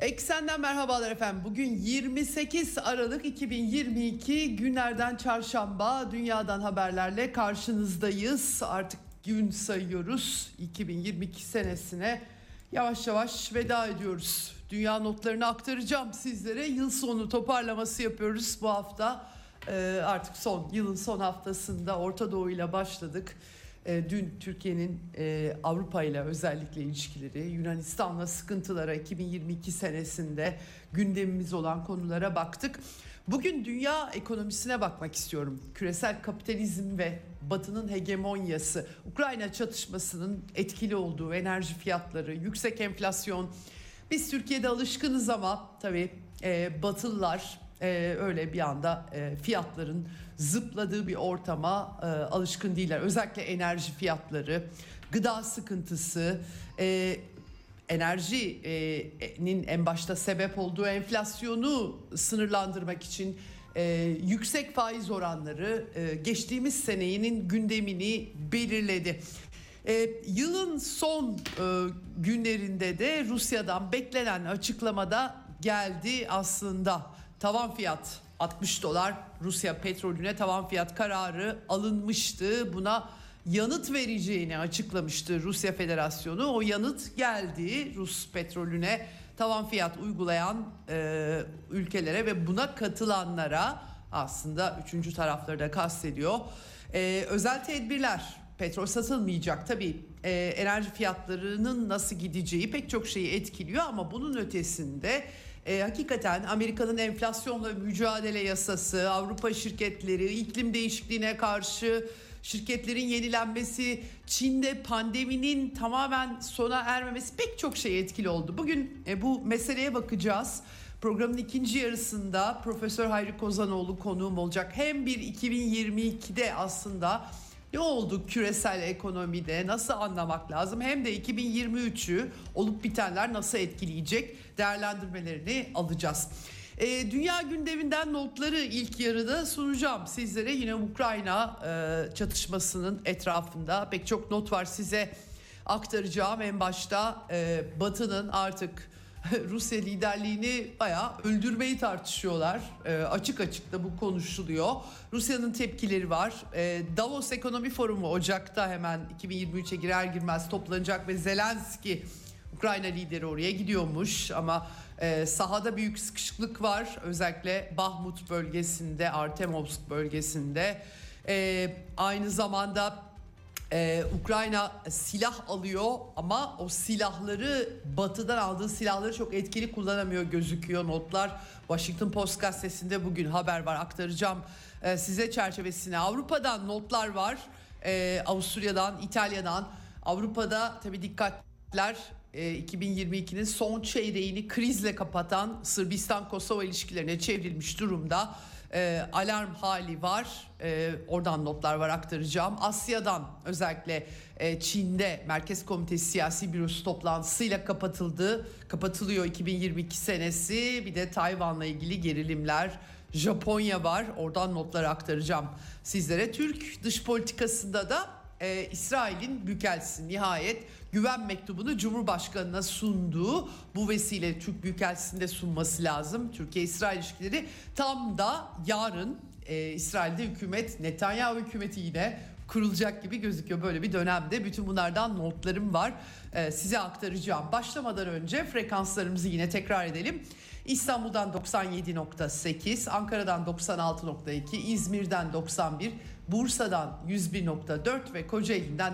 Eksenden merhabalar efendim. Bugün 28 Aralık 2022 günlerden çarşamba dünyadan haberlerle karşınızdayız. Artık gün sayıyoruz 2022 senesine yavaş yavaş veda ediyoruz. Dünya notlarını aktaracağım sizlere. Yıl sonu toparlaması yapıyoruz bu hafta. Ee, artık son yılın son haftasında Orta Doğu ile başladık. E, dün Türkiye'nin e, Avrupa ile özellikle ilişkileri, Yunanistan'la sıkıntılara 2022 senesinde gündemimiz olan konulara baktık. Bugün dünya ekonomisine bakmak istiyorum. Küresel kapitalizm ve Batı'nın hegemonyası, Ukrayna çatışmasının etkili olduğu enerji fiyatları, yüksek enflasyon. Biz Türkiye'de alışkınız ama tabii e, Batılılar e, öyle bir anda e, fiyatların zıpladığı bir ortama e, alışkın değiller. Özellikle enerji fiyatları, gıda sıkıntısı, e, enerjinin en başta sebep olduğu enflasyonu sınırlandırmak için e, yüksek faiz oranları e, geçtiğimiz senenin gündemini belirledi. E, yılın son e, günlerinde de Rusya'dan beklenen açıklamada geldi aslında tavan fiyat 60 dolar Rusya petrolüne tavan fiyat kararı alınmıştı. Buna yanıt vereceğini açıklamıştı Rusya Federasyonu. O yanıt geldi Rus petrolüne tavan fiyat uygulayan e, ülkelere ve buna katılanlara aslında üçüncü tarafları da kastediyor. E, özel tedbirler petrol satılmayacak tabii e, enerji fiyatlarının nasıl gideceği pek çok şeyi etkiliyor ama bunun ötesinde e, hakikaten Amerika'nın enflasyonla mücadele yasası, Avrupa şirketleri, iklim değişikliğine karşı şirketlerin yenilenmesi, Çin'de pandeminin tamamen sona ermemesi pek çok şey etkili oldu. Bugün e, bu meseleye bakacağız. Programın ikinci yarısında Profesör Hayri Kozanoğlu konuğum olacak. Hem bir 2022'de aslında ne oldu küresel ekonomide nasıl anlamak lazım hem de 2023'ü olup bitenler nasıl etkileyecek değerlendirmelerini alacağız. E, dünya gündeminden notları ilk yarıda sunacağım sizlere. Yine Ukrayna e, çatışmasının etrafında pek çok not var size aktaracağım. En başta e, Batı'nın artık Rusya liderliğini bayağı öldürmeyi tartışıyorlar. E, açık açık da bu konuşuluyor. Rusya'nın tepkileri var. E, Davos Ekonomi Forumu Ocak'ta hemen 2023'e girer girmez toplanacak ve Zelenski Ukrayna lideri oraya gidiyormuş ama e, sahada büyük sıkışıklık var. Özellikle Bahmut bölgesinde, Artemovsk bölgesinde. E, aynı zamanda ee, Ukrayna silah alıyor ama o silahları batıdan aldığı silahları çok etkili kullanamıyor gözüküyor notlar. Washington Post gazetesinde bugün haber var aktaracağım ee, size çerçevesine. Avrupa'dan notlar var ee, Avusturya'dan İtalya'dan Avrupa'da tabi dikkatler 2022'nin son çeyreğini krizle kapatan Sırbistan-Kosova ilişkilerine çevrilmiş durumda. E, alarm hali var. E, oradan notlar var aktaracağım. Asya'dan özellikle e, Çin'de Merkez Komitesi Siyasi Bürosu toplantısıyla kapatıldı. Kapatılıyor 2022 senesi. Bir de Tayvan'la ilgili gerilimler. Japonya var. Oradan notlar aktaracağım sizlere. Türk dış politikasında da e, İsrail'in Büyükelçisi nihayet güven mektubunu Cumhurbaşkanı'na sunduğu bu vesile Türk Büyükelçisi'nde sunması lazım. Türkiye-İsrail ilişkileri tam da yarın e, İsrail'de hükümet Netanyahu hükümeti yine kurulacak gibi gözüküyor böyle bir dönemde. Bütün bunlardan notlarım var e, size aktaracağım. Başlamadan önce frekanslarımızı yine tekrar edelim. İstanbul'dan 97.8, Ankara'dan 96.2, İzmir'den 91, Bursa'dan 101.4 ve Kocaeli'nden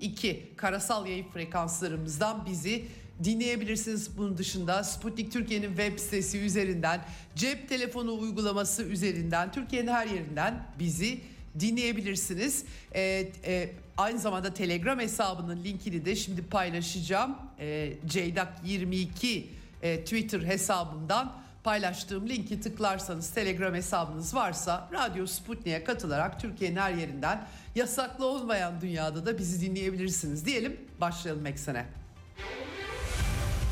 90.2 karasal yayın frekanslarımızdan bizi dinleyebilirsiniz. Bunun dışında Sputnik Türkiye'nin web sitesi üzerinden, cep telefonu uygulaması üzerinden, Türkiye'nin her yerinden bizi dinleyebilirsiniz. E, e, aynı zamanda Telegram hesabının linkini de şimdi paylaşacağım. E, Ceydak 22 e, Twitter hesabından paylaştığım linki tıklarsanız Telegram hesabınız varsa Radyo Sputnik'e katılarak Türkiye'nin her yerinden yasaklı olmayan dünyada da bizi dinleyebilirsiniz diyelim. Başlayalım eksene.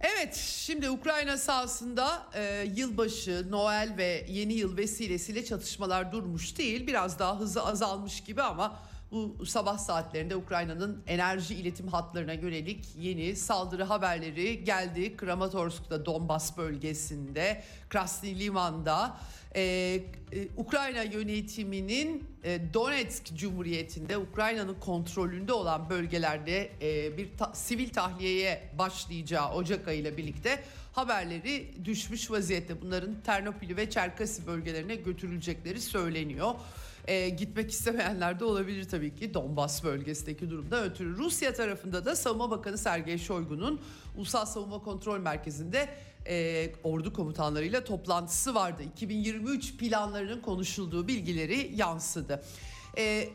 Evet şimdi Ukrayna sahasında e, yılbaşı, Noel ve yeni yıl vesilesiyle çatışmalar durmuş değil. Biraz daha hızı azalmış gibi ama bu sabah saatlerinde Ukrayna'nın enerji iletim hatlarına yönelik yeni saldırı haberleri geldi. Kramatorsk'ta Donbas bölgesinde, Krasny Liman'da e, Ukrayna yönetiminin e, Donetsk Cumhuriyeti'nde Ukrayna'nın kontrolünde olan bölgelerde e, bir ta- sivil tahliyeye başlayacağı Ocak ayı ile birlikte haberleri düşmüş vaziyette. Bunların Ternopil ve Çerkasi bölgelerine götürülecekleri söyleniyor. E, gitmek istemeyenler de olabilir tabii ki Donbas bölgesindeki durumda ötürü. Rusya tarafında da Savunma Bakanı Sergey Shoigu'nun Ulusal Savunma Kontrol Merkezi'nde e, ordu komutanlarıyla toplantısı vardı. 2023 planlarının konuşulduğu bilgileri yansıdı. E,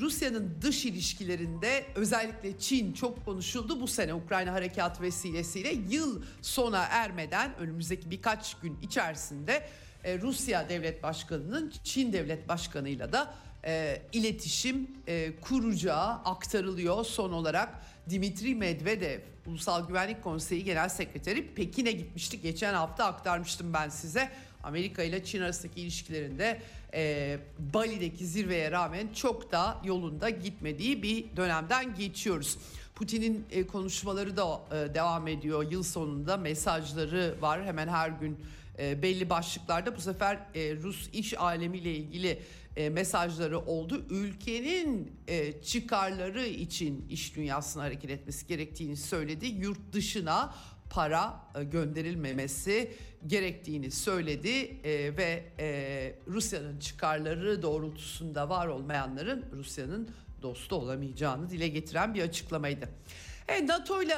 Rusya'nın dış ilişkilerinde özellikle Çin çok konuşuldu bu sene Ukrayna harekat vesilesiyle yıl sona ermeden önümüzdeki birkaç gün içerisinde e, Rusya Devlet Başkanı'nın Çin Devlet Başkanı'yla da e, iletişim e, kuracağı aktarılıyor son olarak Dimitri Medvedev Ulusal Güvenlik Konseyi Genel Sekreteri Pekin'e gitmişti. Geçen hafta aktarmıştım ben size. Amerika ile Çin arasındaki ilişkilerinde e, Bali'deki zirveye rağmen çok da yolunda gitmediği bir dönemden geçiyoruz. Putin'in e, konuşmaları da e, devam ediyor. Yıl sonunda mesajları var hemen her gün e, belli başlıklarda. Bu sefer e, Rus iş alemiyle ilgili e, mesajları oldu. Ülkenin e, çıkarları için iş dünyasına hareket etmesi gerektiğini söyledi. Yurt dışına para e, gönderilmemesi gerektiğini söyledi ve Rusya'nın çıkarları doğrultusunda var olmayanların Rusya'nın dostu olamayacağını dile getiren bir açıklamaydı. E, NATO ile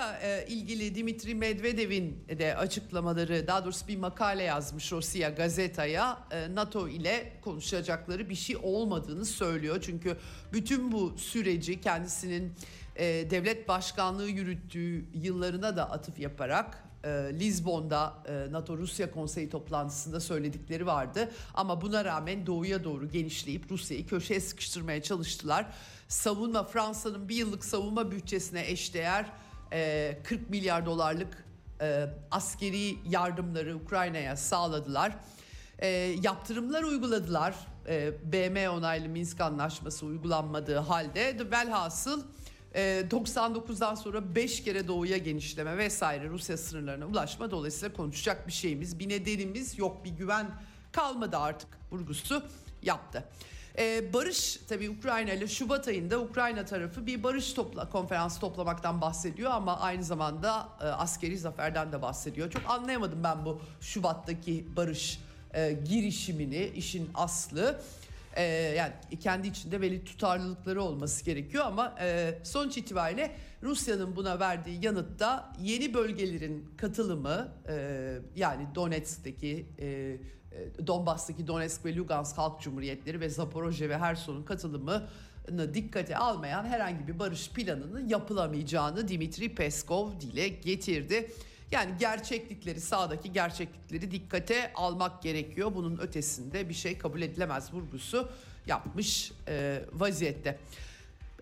ilgili Dimitri Medvedev'in de açıklamaları daha doğrusu bir makale yazmış Rusya gazetaya e, NATO ile konuşacakları bir şey olmadığını söylüyor. Çünkü bütün bu süreci kendisinin e, devlet başkanlığı yürüttüğü yıllarına da atıf yaparak e, Lizbon'da e, NATO Rusya Konseyi toplantısında söyledikleri vardı. Ama buna rağmen doğuya doğru genişleyip Rusya'yı köşeye sıkıştırmaya çalıştılar. Savunma Fransa'nın bir yıllık savunma bütçesine eşdeğer e, 40 milyar dolarlık e, askeri yardımları Ukrayna'ya sağladılar. E, yaptırımlar uyguladılar. E, BM onaylı Minsk anlaşması uygulanmadığı halde velhasıl 99'dan sonra 5 kere doğuya genişleme vesaire Rusya sınırlarına ulaşma dolayısıyla konuşacak bir şeyimiz bir nedenimiz yok bir güven kalmadı artık vurgusu yaptı. Ee, barış tabii Ukrayna ile Şubat ayında Ukrayna tarafı bir barış topla konferansı toplamaktan bahsediyor ama aynı zamanda e, askeri zaferden de bahsediyor. Çok anlayamadım ben bu Şubat'taki barış e, girişimini işin aslı. Ee, yani kendi içinde belli tutarlılıkları olması gerekiyor ama e, sonuç itibariyle Rusya'nın buna verdiği yanıtta yeni bölgelerin katılımı e, yani Donetsk'teki e, e Donbas'taki Donetsk ve Lugansk Halk Cumhuriyetleri ve Zaporojye ve Herson'un katılımını dikkate almayan herhangi bir barış planının yapılamayacağını Dimitri Peskov dile getirdi. Yani gerçeklikleri sağdaki gerçeklikleri dikkate almak gerekiyor. Bunun ötesinde bir şey kabul edilemez vurgusu yapmış e, vaziyette.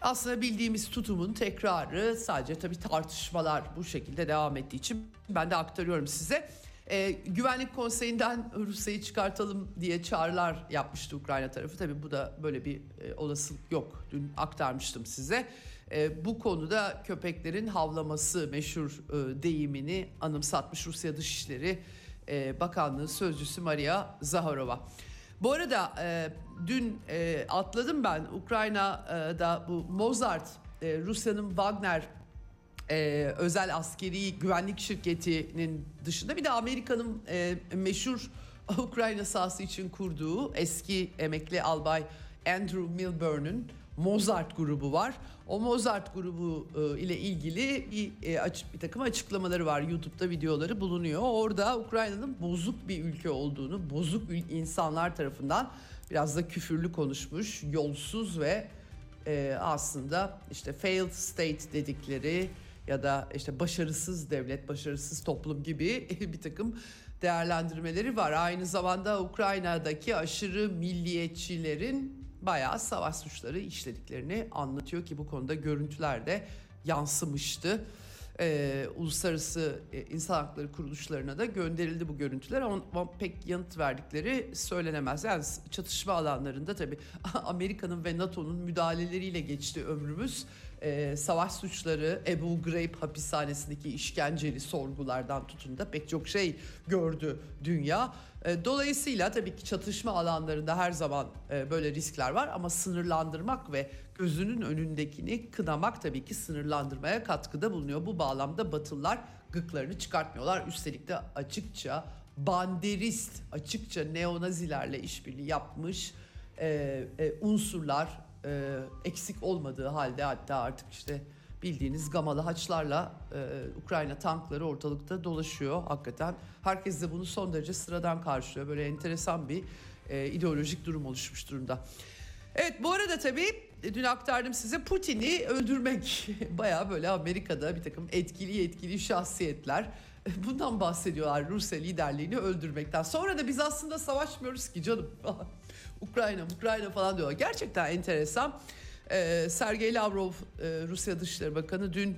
Aslında bildiğimiz tutumun tekrarı sadece tabii tartışmalar bu şekilde devam ettiği için ben de aktarıyorum size. E, Güvenlik Konseyi'nden Rusya'yı çıkartalım diye çağrılar yapmıştı Ukrayna tarafı. Tabii bu da böyle bir e, olasılık yok. Dün aktarmıştım size. E, bu konuda köpeklerin havlaması meşhur e, deyimini anımsatmış Rusya Dışişleri e, Bakanlığı Sözcüsü Maria Zaharova. Bu arada e, dün e, atladım ben Ukrayna'da bu Mozart e, Rusya'nın Wagner e, özel askeri güvenlik şirketinin dışında bir de Amerika'nın e, meşhur Ukrayna sahası için kurduğu eski emekli albay Andrew Milburn'un Mozart grubu var. O Mozart grubu e, ile ilgili bir, e, açık, bir takım açıklamaları var. YouTube'da videoları bulunuyor. Orada Ukrayna'nın bozuk bir ülke olduğunu, bozuk insanlar tarafından biraz da küfürlü konuşmuş, yolsuz ve e, aslında işte failed state dedikleri ya da işte başarısız devlet, başarısız toplum gibi bir takım değerlendirmeleri var. Aynı zamanda Ukrayna'daki aşırı milliyetçilerin bayağı savaş suçları işlediklerini anlatıyor ki bu konuda görüntüler de yansımıştı. Ee, uluslararası e, insan hakları kuruluşlarına da gönderildi bu görüntüler ama pek yanıt verdikleri söylenemez. Yani çatışma alanlarında tabii Amerika'nın ve NATO'nun müdahaleleriyle geçti ömrümüz e, savaş suçları, Ebu Ghraib hapishanesindeki işkenceli sorgulardan tutun da pek çok şey gördü dünya. E, dolayısıyla tabii ki çatışma alanlarında her zaman e, böyle riskler var ama sınırlandırmak ve gözünün önündekini kınamak tabii ki sınırlandırmaya katkıda bulunuyor. Bu bağlamda Batılılar gıklarını çıkartmıyorlar. Üstelik de açıkça banderist, açıkça neonazilerle işbirliği yapmış e, unsurlar eksik olmadığı halde hatta artık işte bildiğiniz gamalı haçlarla e, Ukrayna tankları ortalıkta dolaşıyor hakikaten. Herkes de bunu son derece sıradan karşılıyor. Böyle enteresan bir e, ideolojik durum oluşmuş durumda. Evet bu arada tabii e, dün aktardım size Putin'i öldürmek. Baya böyle Amerika'da bir takım etkili etkili şahsiyetler bundan bahsediyorlar Rusya liderliğini öldürmekten. Sonra da biz aslında savaşmıyoruz ki canım. Ukrayna, Ukrayna falan diyorlar. Gerçekten enteresan. Ee, Sergey Lavrov, e, Rusya Dışişleri Bakanı dün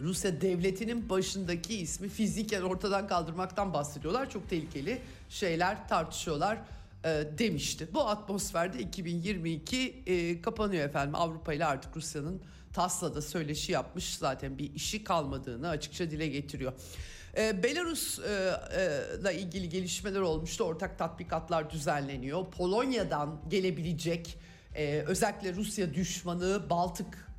Rusya devletinin başındaki ismi fiziken ortadan kaldırmaktan bahsediyorlar. Çok tehlikeli şeyler tartışıyorlar e, demişti. Bu atmosferde 2022 e, kapanıyor efendim. Avrupa ile artık Rusya'nın TASLA'da söyleşi yapmış zaten bir işi kalmadığını açıkça dile getiriyor. Ee, Belarus'la e, e, ilgili gelişmeler olmuştu. Ortak tatbikatlar düzenleniyor. Polonya'dan gelebilecek e, özellikle Rusya düşmanı Baltık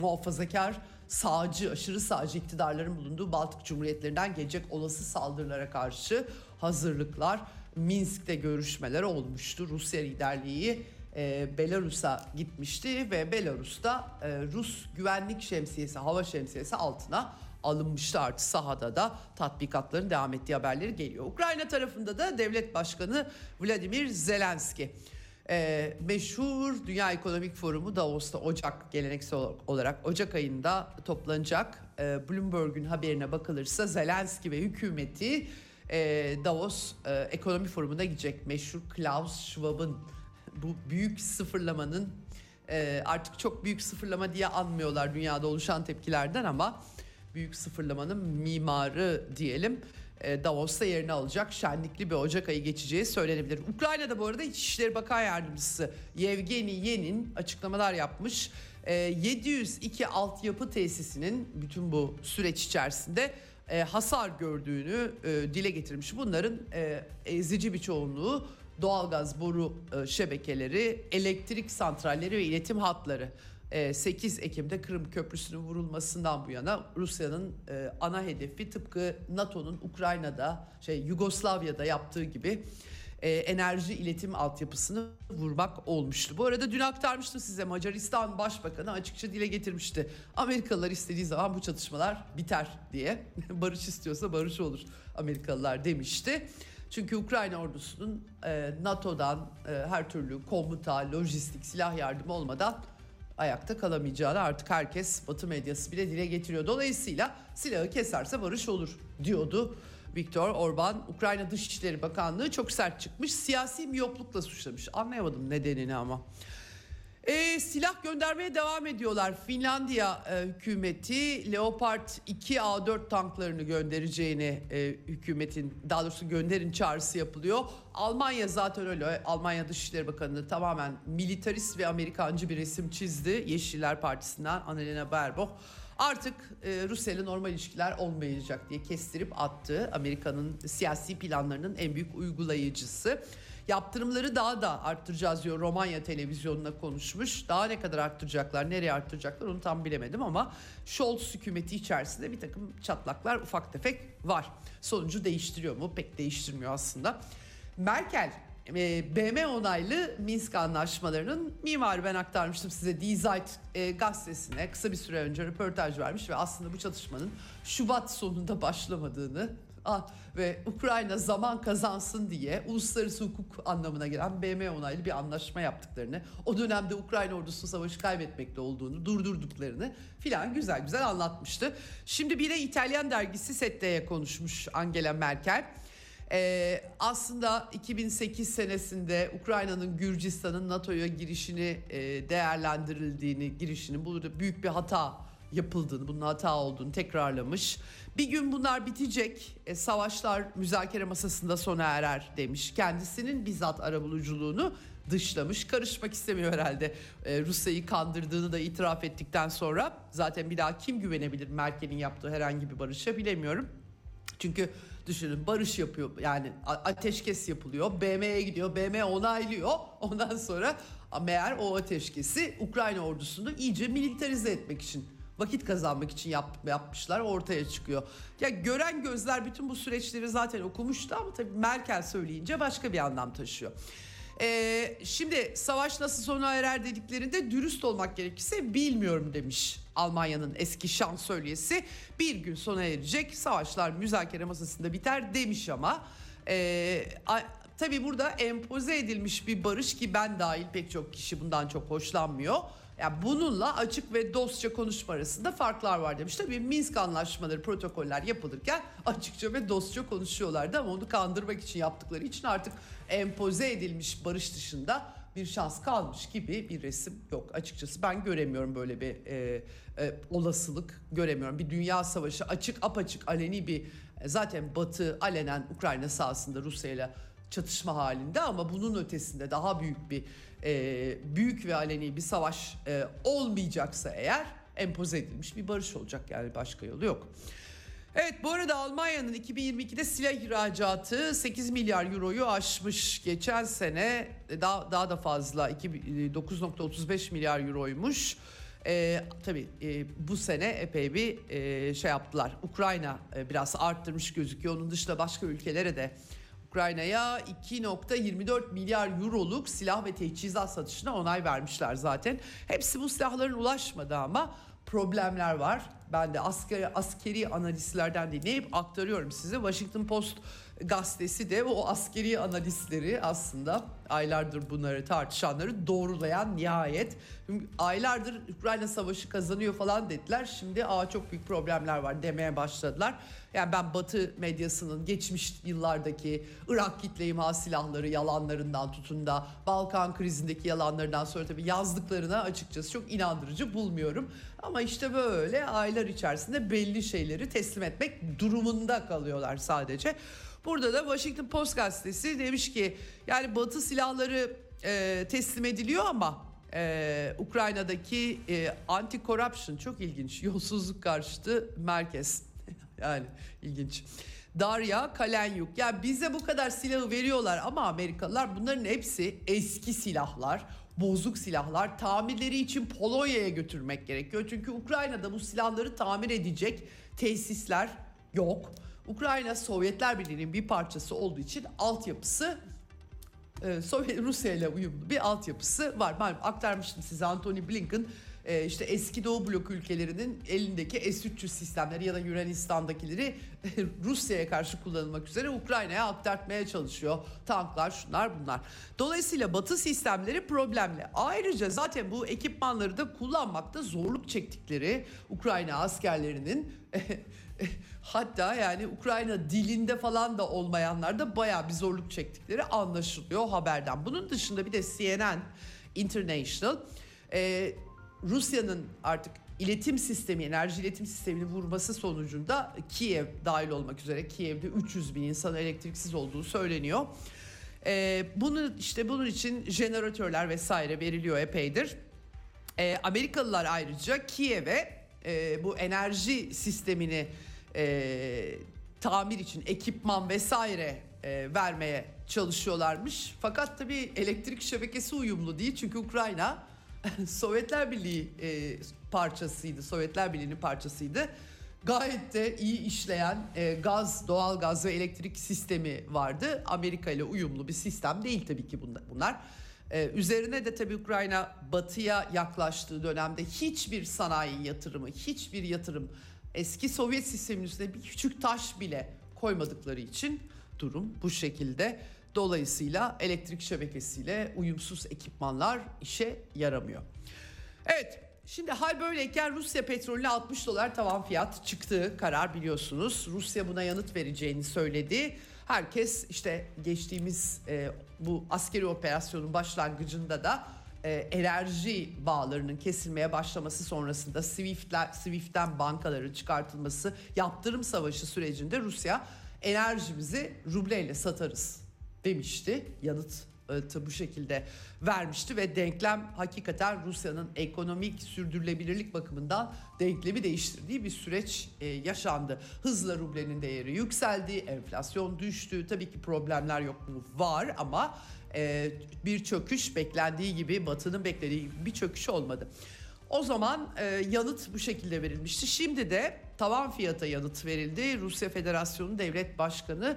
muhafazakar sağcı, aşırı sağcı iktidarların bulunduğu Baltık Cumhuriyetlerinden gelecek olası saldırılara karşı hazırlıklar. Minsk'te görüşmeler olmuştu. Rusya liderliği e, Belarus'a gitmişti ve Belarus'ta e, Rus güvenlik şemsiyesi, hava şemsiyesi altına alınmıştı artık sahada da tatbikatların devam ettiği haberleri geliyor. Ukrayna tarafında da devlet başkanı Vladimir Zelenski e, meşhur Dünya Ekonomik Forumu Davos'ta Ocak geleneksel olarak Ocak ayında toplanacak. E, Bloomberg'un haberine bakılırsa Zelenski ve hükümeti e, Davos e, Ekonomi Forumu'na gidecek. Meşhur Klaus Schwab'ın bu büyük sıfırlamanın e, artık çok büyük sıfırlama diye anmıyorlar dünyada oluşan tepkilerden ama büyük sıfırlamanın mimarı diyelim. E, Davos'ta yerini alacak şenlikli bir Ocak ayı geçeceği söylenebilir. Ukrayna'da bu arada İçişleri Bakan Yardımcısı Yevgeni Yenin açıklamalar yapmış. 702 e, altyapı tesisinin bütün bu süreç içerisinde e, hasar gördüğünü dile getirmiş. Bunların ezici bir çoğunluğu doğalgaz boru şebekeleri, elektrik santralleri ve iletim hatları. 8 ee, Ekim'de Kırım Köprüsü'nün vurulmasından bu yana Rusya'nın e, ana hedefi tıpkı NATO'nun Ukrayna'da şey Yugoslavya'da yaptığı gibi e, enerji iletim altyapısını vurmak olmuştu. Bu arada dün aktarmıştım size Macaristan Başbakanı açıkça dile getirmişti. Amerikalılar istediği zaman bu çatışmalar biter diye. barış istiyorsa barış olur Amerikalılar demişti. Çünkü Ukrayna ordusunun e, NATO'dan her türlü komuta, lojistik, silah yardımı olmadan ayakta kalamayacağını artık herkes Batı medyası bile dile getiriyor. Dolayısıyla silahı keserse barış olur diyordu Viktor Orban. Ukrayna Dışişleri Bakanlığı çok sert çıkmış. Siyasi miyoplukla suçlamış. Anlayamadım nedenini ama. E, silah göndermeye devam ediyorlar. Finlandiya e, hükümeti Leopard 2 A4 tanklarını göndereceğini e, hükümetin daha doğrusu gönderin çağrısı yapılıyor. Almanya zaten öyle. Almanya Dışişleri Bakanı tamamen militarist ve Amerikancı bir resim çizdi. Yeşiller Partisi'nden Annalena Baerbock artık e, Rusya ile normal ilişkiler olmayacak diye kestirip attı. Amerika'nın siyasi planlarının en büyük uygulayıcısı. Yaptırımları daha da arttıracağız diyor Romanya televizyonuna konuşmuş. Daha ne kadar arttıracaklar, nereye arttıracaklar onu tam bilemedim ama Scholz hükümeti içerisinde bir takım çatlaklar ufak tefek var. Sonucu değiştiriyor mu? Pek değiştirmiyor aslında. Merkel e, BM onaylı Minsk anlaşmalarının mimarı ben aktarmıştım size Die Zeit e, gazetesine kısa bir süre önce röportaj vermiş ve aslında bu çatışmanın Şubat sonunda başlamadığını ve Ukrayna zaman kazansın diye uluslararası hukuk anlamına gelen BM onaylı bir anlaşma yaptıklarını, o dönemde Ukrayna ordusu savaşı kaybetmekte olduğunu, durdurduklarını filan güzel güzel anlatmıştı. Şimdi bir de İtalyan dergisi Sette'ye konuşmuş Angela Merkel. Ee, aslında 2008 senesinde Ukrayna'nın Gürcistan'ın NATO'ya girişini e, değerlendirildiğini, girişinin burada büyük bir hata yapıldığını, bunun hata olduğunu tekrarlamış. Bir gün bunlar bitecek, e, savaşlar müzakere masasında sona erer demiş. Kendisinin bizzat arabuluculuğunu dışlamış. Karışmak istemiyor herhalde. E, Rusya'yı kandırdığını da itiraf ettikten sonra zaten bir daha kim güvenebilir Merkel'in yaptığı herhangi bir barışa bilemiyorum. Çünkü düşünün barış yapıyor yani ateşkes yapılıyor. BM'ye gidiyor. BM onaylıyor. Ondan sonra meğer o ateşkesi Ukrayna ordusunu iyice militarize etmek için vakit kazanmak için yap, yapmışlar ortaya çıkıyor. Ya gören gözler bütün bu süreçleri zaten okumuştu ama tabii Merkel söyleyince başka bir anlam taşıyor. Ee, şimdi savaş nasıl sona erer dediklerinde dürüst olmak gerekirse bilmiyorum demiş Almanya'nın eski şansölyesi. Bir gün sona erecek savaşlar müzakere masasında biter demiş ama e, a, tabii burada empoze edilmiş bir barış ki ben dahil pek çok kişi bundan çok hoşlanmıyor. Yani bununla açık ve dostça konuşma arasında farklar var demiş. Tabii Minsk anlaşmaları, protokoller yapılırken açıkça ve dostça konuşuyorlardı ama onu kandırmak için yaptıkları için artık empoze edilmiş barış dışında bir şans kalmış gibi bir resim yok. Açıkçası ben göremiyorum böyle bir e, e, olasılık göremiyorum. Bir dünya savaşı açık apaçık aleni bir zaten Batı alenen Ukrayna sahasında Rusya ile çatışma halinde ama bunun ötesinde daha büyük bir e, büyük ve aleni bir savaş e, olmayacaksa eğer empoze edilmiş bir barış olacak yani başka yolu yok. Evet bu arada Almanya'nın 2022'de silah ihracatı 8 milyar euroyu aşmış. Geçen sene daha daha da fazla 9.35 milyar euroymuş. Ee, tabii e, bu sene epey bir e, şey yaptılar. Ukrayna e, biraz arttırmış gözüküyor. Onun dışında başka ülkelere de Ukrayna'ya 2.24 milyar euroluk silah ve teçhizat satışına onay vermişler zaten. Hepsi bu silahların ulaşmadı ama problemler var. Ben de askeri, askeri analistlerden dinleyip aktarıyorum size. Washington Post gazetesi de o askeri analistleri aslında aylardır bunları tartışanları doğrulayan nihayet. Aylardır Ukrayna savaşı kazanıyor falan dediler. Şimdi aa çok büyük problemler var demeye başladılar. Yani ben Batı medyasının geçmiş yıllardaki Irak kitle imha silahları yalanlarından tutun da Balkan krizindeki yalanlarından sonra tabii yazdıklarına açıkçası çok inandırıcı bulmuyorum. Ama işte böyle aylar içerisinde belli şeyleri teslim etmek durumunda kalıyorlar sadece. Burada da Washington Post gazetesi demiş ki yani Batı silahları e, teslim ediliyor ama e, Ukrayna'daki e, anti-corruption çok ilginç yolsuzluk karşıtı merkez yani ilginç. Darya Kalenyuk. Ya bize bu kadar silahı veriyorlar ama Amerikalılar bunların hepsi eski silahlar, bozuk silahlar. Tamirleri için Polonya'ya götürmek gerekiyor. Çünkü Ukrayna'da bu silahları tamir edecek tesisler yok. Ukrayna Sovyetler Birliği'nin bir parçası olduğu için altyapısı e, Sovyet Rusya ile uyumlu bir altyapısı var. Malum aktarmıştım size Anthony Blinken e, işte eski Doğu blok ülkelerinin elindeki S-300 sistemleri ya da Yunanistan'dakileri Rusya'ya karşı kullanılmak üzere Ukrayna'ya aktartmaya çalışıyor. Tanklar şunlar bunlar. Dolayısıyla Batı sistemleri problemli. Ayrıca zaten bu ekipmanları da kullanmakta zorluk çektikleri Ukrayna askerlerinin hatta yani Ukrayna dilinde falan da olmayanlar da bayağı bir zorluk çektikleri anlaşılıyor haberden. Bunun dışında bir de CNN International e, Rusya'nın artık iletim sistemi, enerji iletim sistemini vurması sonucunda Kiev dahil olmak üzere Kiev'de 300 bin insan elektriksiz olduğu söyleniyor. Ee, bunu işte bunun için jeneratörler vesaire veriliyor epeydir. Ee, Amerikalılar ayrıca Kiev'e e, bu enerji sistemini e, tamir için ekipman vesaire e, vermeye çalışıyorlarmış. Fakat tabii elektrik şebekesi uyumlu değil çünkü Ukrayna Sovyetler Birliği e, parçasıydı. Sovyetler Birliği'nin parçasıydı. gayet de iyi işleyen e, gaz, doğal gaz ve elektrik sistemi vardı. Amerika ile uyumlu bir sistem değil tabii ki bunlar. Ee, üzerine de tabii Ukrayna batıya yaklaştığı dönemde hiçbir sanayi yatırımı, hiçbir yatırım eski Sovyet sistemin üstüne bir küçük taş bile koymadıkları için durum bu şekilde. Dolayısıyla elektrik şebekesiyle uyumsuz ekipmanlar işe yaramıyor. Evet Şimdi hal böyleyken Rusya petrolüne 60 dolar tavan fiyat çıktığı karar biliyorsunuz. Rusya buna yanıt vereceğini söyledi. Herkes işte geçtiğimiz e, bu askeri operasyonun başlangıcında da e, enerji bağlarının kesilmeye başlaması sonrasında Swift'ler, Swift'ten bankaların çıkartılması yaptırım savaşı sürecinde Rusya enerjimizi rubleyle satarız demişti. Yanıt bu şekilde vermişti ve denklem hakikaten Rusya'nın ekonomik sürdürülebilirlik bakımından denklemi değiştirdiği bir süreç e, yaşandı. Hızla rublenin değeri yükseldi, enflasyon düştü. Tabii ki problemler yok mu? Var ama e, bir çöküş beklendiği gibi Batı'nın beklediği gibi bir çöküş olmadı. O zaman e, yanıt bu şekilde verilmişti. Şimdi de tavan fiyata yanıt verildi. Rusya Federasyonu Devlet Başkanı e,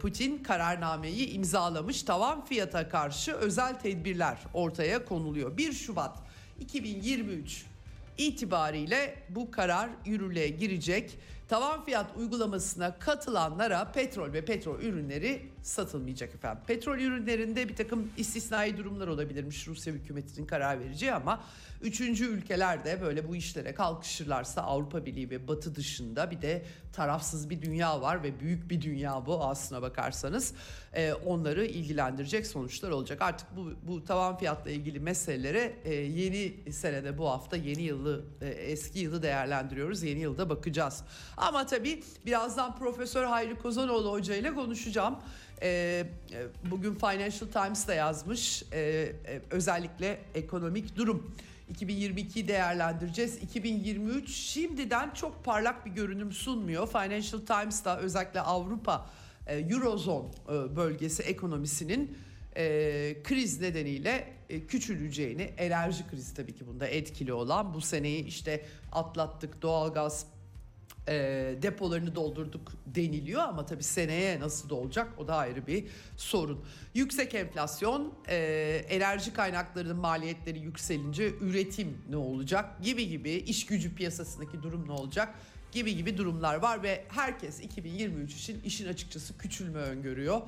Putin kararnameyi imzalamış. Tavan fiyata karşı özel tedbirler ortaya konuluyor. 1 Şubat 2023 itibariyle bu karar yürürlüğe girecek. Tavan fiyat uygulamasına katılanlara petrol ve petrol ürünleri satılmayacak efendim. Petrol ürünlerinde bir takım istisnai durumlar olabilirmiş Rusya hükümetinin karar vereceği ama üçüncü ülkeler de böyle bu işlere kalkışırlarsa Avrupa Birliği ve Batı dışında bir de tarafsız bir dünya var ve büyük bir dünya bu aslına bakarsanız e, onları ilgilendirecek sonuçlar olacak. Artık bu, bu tavan fiyatla ilgili meselelere e, yeni senede bu hafta yeni yılı e, eski yılı değerlendiriyoruz. Yeni yılda bakacağız. Ama tabii birazdan Profesör Hayri Kozanoğlu Hoca ile konuşacağım. Ee, bugün Financial Times da yazmış ee, özellikle ekonomik durum. 2022'yi değerlendireceğiz. 2023 şimdiden çok parlak bir görünüm sunmuyor. Financial Times da özellikle Avrupa e, Eurozone e, bölgesi ekonomisinin e, kriz nedeniyle e, küçüleceğini, enerji krizi tabii ki bunda etkili olan bu seneyi işte atlattık doğalgaz e, depolarını doldurduk deniliyor ama tabii seneye nasıl dolacak o da ayrı bir sorun. Yüksek enflasyon, e, enerji kaynaklarının maliyetleri yükselince üretim ne olacak gibi gibi iş gücü piyasasındaki durum ne olacak gibi gibi durumlar var ve herkes 2023 için işin açıkçası küçülme öngörüyor.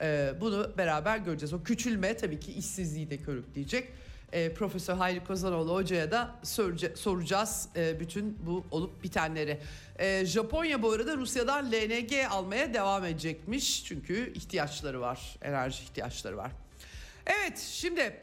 E, bunu beraber göreceğiz. O küçülme tabii ki işsizliği de körükleyecek e, Profesör Hayri Kozanoğlu Hoca'ya da soracağız e, bütün bu olup bitenleri. E, Japonya bu arada Rusya'dan LNG almaya devam edecekmiş çünkü ihtiyaçları var, enerji ihtiyaçları var. Evet şimdi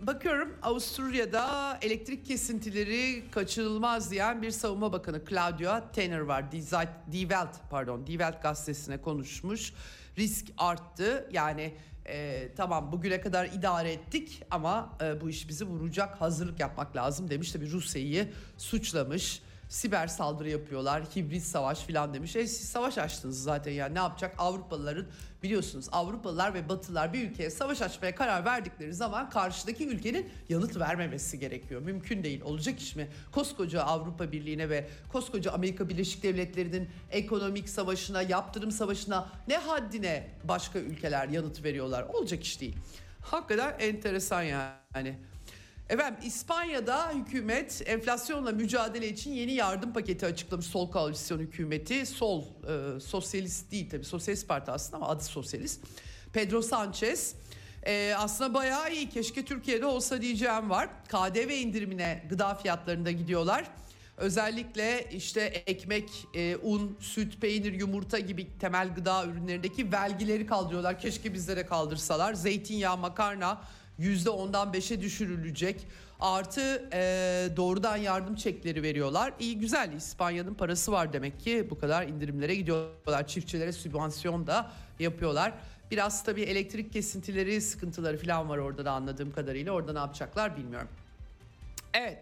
bakıyorum Avusturya'da elektrik kesintileri kaçırılmaz diyen bir savunma bakanı Claudia Tenner var. Die Welt pardon Die Welt gazetesine konuşmuş. Risk arttı yani e, tamam bugüne kadar idare ettik ama e, bu iş bizi vuracak hazırlık yapmak lazım demiş. Tabi Rusya'yı suçlamış siber saldırı yapıyorlar, hibrit savaş filan demiş. E siz savaş açtınız zaten yani ne yapacak? Avrupalıların biliyorsunuz Avrupalılar ve Batılılar bir ülkeye savaş açmaya karar verdikleri zaman karşıdaki ülkenin yanıt vermemesi gerekiyor. Mümkün değil. Olacak iş mi? Koskoca Avrupa Birliği'ne ve koskoca Amerika Birleşik Devletleri'nin ekonomik savaşına, yaptırım savaşına ne haddine başka ülkeler yanıt veriyorlar? Olacak iş değil. Hakikaten enteresan yani. Efendim İspanya'da hükümet enflasyonla mücadele için yeni yardım paketi açıklamış sol koalisyon hükümeti. Sol e, sosyalist değil tabii sosyalist parti aslında ama adı sosyalist. Pedro Sanchez e, aslında bayağı iyi keşke Türkiye'de olsa diyeceğim var. KDV indirimine gıda fiyatlarında gidiyorlar. Özellikle işte ekmek, e, un, süt, peynir, yumurta gibi temel gıda ürünlerindeki vergileri kaldırıyorlar. Keşke bizlere kaldırsalar. Zeytinyağı, makarna, %10'dan 5'e düşürülecek. Artı e, doğrudan yardım çekleri veriyorlar. İyi güzel İspanya'nın parası var demek ki bu kadar indirimlere gidiyorlar. Çiftçilere sübvansiyon da yapıyorlar. Biraz tabii elektrik kesintileri, sıkıntıları falan var orada da anladığım kadarıyla. Orada ne yapacaklar bilmiyorum. Evet.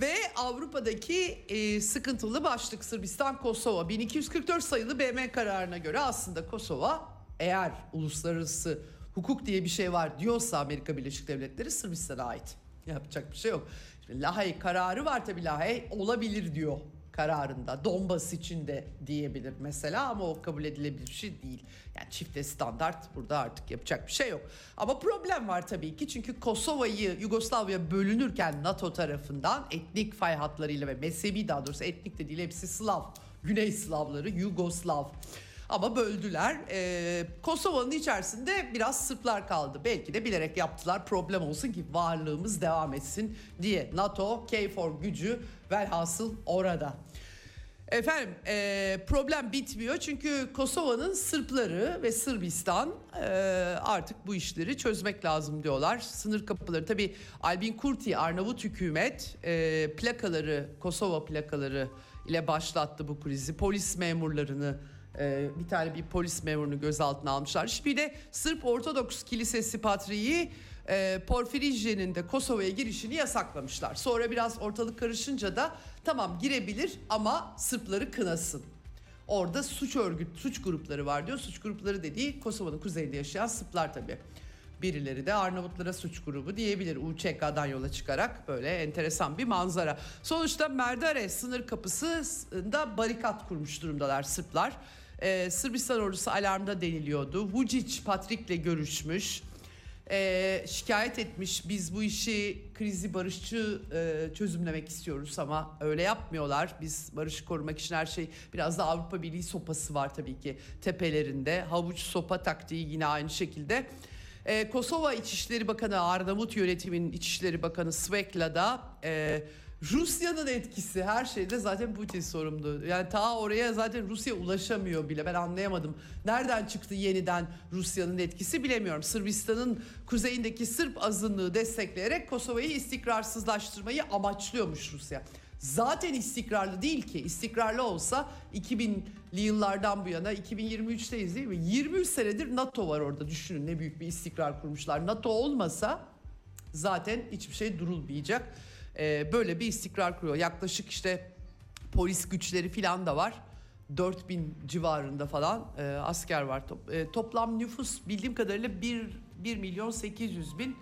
Ve Avrupa'daki e, sıkıntılı başlık Sırbistan Kosova 1244 sayılı BM kararına göre aslında Kosova eğer uluslararası hukuk diye bir şey var diyorsa Amerika Birleşik Devletleri Sırbistan'a ait. Yapacak bir şey yok. Şimdi Lahey kararı var tabii Lahey olabilir diyor kararında. Donbas için de diyebilir mesela ama o kabul edilebilir bir şey değil. Yani çifte standart burada artık yapacak bir şey yok. Ama problem var tabii ki çünkü Kosova'yı Yugoslavya bölünürken NATO tarafından etnik fay hatlarıyla ve mezhebi daha doğrusu etnik de değil hepsi Slav. Güney Slavları Yugoslav. Ama böldüler. Ee, Kosova'nın içerisinde biraz Sırplar kaldı. Belki de bilerek yaptılar problem olsun ki varlığımız devam etsin diye. NATO, KFOR gücü velhasıl orada. Efendim e, problem bitmiyor çünkü Kosova'nın Sırpları ve Sırbistan e, artık bu işleri çözmek lazım diyorlar. Sınır kapıları tabi Albin Kurti Arnavut hükümet e, plakaları Kosova plakaları ile başlattı bu krizi. Polis memurlarını e, bir tane bir polis memurunu gözaltına almışlar. Şimdi de Sırp Ortodoks Kilisesi Patriği e, Porfirijye'nin de Kosova'ya girişini yasaklamışlar. Sonra biraz ortalık karışınca da tamam girebilir ama Sırpları kınasın. Orada suç örgüt, suç grupları var diyor. Suç grupları dediği Kosova'nın kuzeyinde yaşayan Sırplar tabii. Birileri de Arnavutlara suç grubu diyebilir UÇK'dan yola çıkarak böyle enteresan bir manzara. Sonuçta Merdare sınır kapısında barikat kurmuş durumdalar Sırplar. Ee, Sırbistan ordusu alarmda deniliyordu. Vucic Patrik'le görüşmüş. Ee, şikayet etmiş biz bu işi krizi barışçı e, çözümlemek istiyoruz ama öyle yapmıyorlar. Biz barışı korumak için her şey biraz da Avrupa Birliği sopası var tabii ki tepelerinde. Havuç sopa taktiği yine aynı şekilde. Ee, Kosova İçişleri Bakanı Arnavut yönetimin İçişleri Bakanı Svekla da e, Rusya'nın etkisi her şeyde zaten Putin sorumlu. Yani ta oraya zaten Rusya ulaşamıyor bile. Ben anlayamadım. Nereden çıktı yeniden Rusya'nın etkisi bilemiyorum. Sırbistan'ın kuzeyindeki Sırp azınlığı destekleyerek Kosova'yı istikrarsızlaştırmayı amaçlıyormuş Rusya. Zaten istikrarlı değil ki. İstikrarlı olsa 2000'li yıllardan bu yana 2023'teyiz değil mi? 23 senedir NATO var orada. Düşünün ne büyük bir istikrar kurmuşlar. NATO olmasa zaten hiçbir şey durulmayacak. Ee, böyle bir istikrar kuruyor. Yaklaşık işte polis güçleri falan da var. 4000 civarında falan e, asker var. Top- e, toplam nüfus bildiğim kadarıyla 1, 1 milyon 800 bin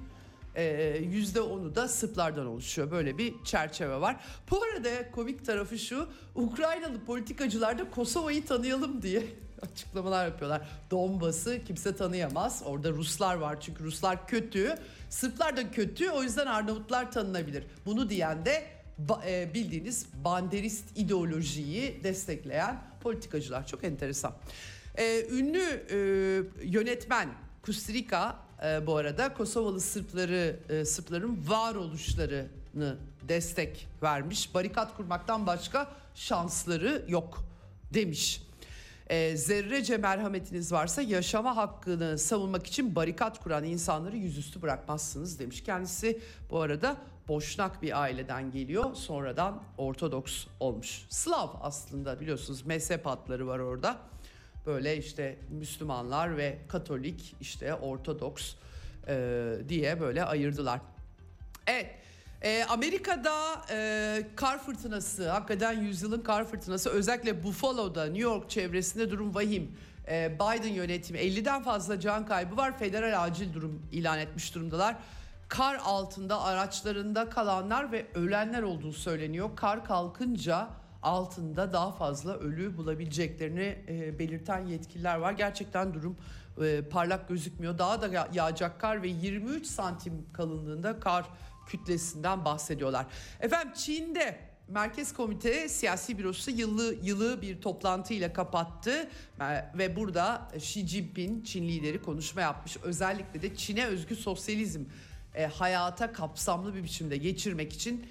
e, yüzde onu da Sırplardan oluşuyor. Böyle bir çerçeve var. Bu arada komik tarafı şu Ukraynalı politikacılar da Kosova'yı tanıyalım diye açıklamalar yapıyorlar. Donbas'ı kimse tanıyamaz. Orada Ruslar var çünkü Ruslar kötü. Sırplar da kötü o yüzden Arnavutlar tanınabilir. Bunu diyen de e, bildiğiniz banderist ideolojiyi destekleyen politikacılar. Çok enteresan. E, ünlü e, yönetmen Kustrika e, bu arada Kosovalı Sırpları Sırpların varoluşlarını destek vermiş. Barikat kurmaktan başka şansları yok demiş. E, zerrece merhametiniz varsa yaşama hakkını savunmak için barikat kuran insanları yüzüstü bırakmazsınız demiş. Kendisi bu arada Boşnak bir aileden geliyor. Sonradan Ortodoks olmuş. Slav aslında biliyorsunuz mezhep hatları var orada. Böyle işte Müslümanlar ve Katolik işte Ortodoks e, diye böyle ayırdılar. Evet. E, Amerika'da e, kar fırtınası, hakikaten yüzyılın kar fırtınası özellikle Buffalo'da, New York çevresinde durum vahim. E, Biden yönetimi 50'den fazla can kaybı var. Federal acil durum ilan etmiş durumdalar. Kar altında araçlarında kalanlar ve ölenler olduğu söyleniyor. Kar kalkınca altında daha fazla ölü bulabileceklerini e, belirten yetkililer var. Gerçekten durum e, parlak gözükmüyor. Daha da ya- yağacak kar ve 23 santim kalınlığında kar kütlesinden bahsediyorlar. Efendim Çin'de Merkez Komite Siyasi Bürosu yılı yılı bir toplantıyla kapattı E, ve burada Xi Jinping Çin lideri konuşma yapmış. Özellikle de Çin'e özgü sosyalizm e, hayata kapsamlı bir biçimde geçirmek için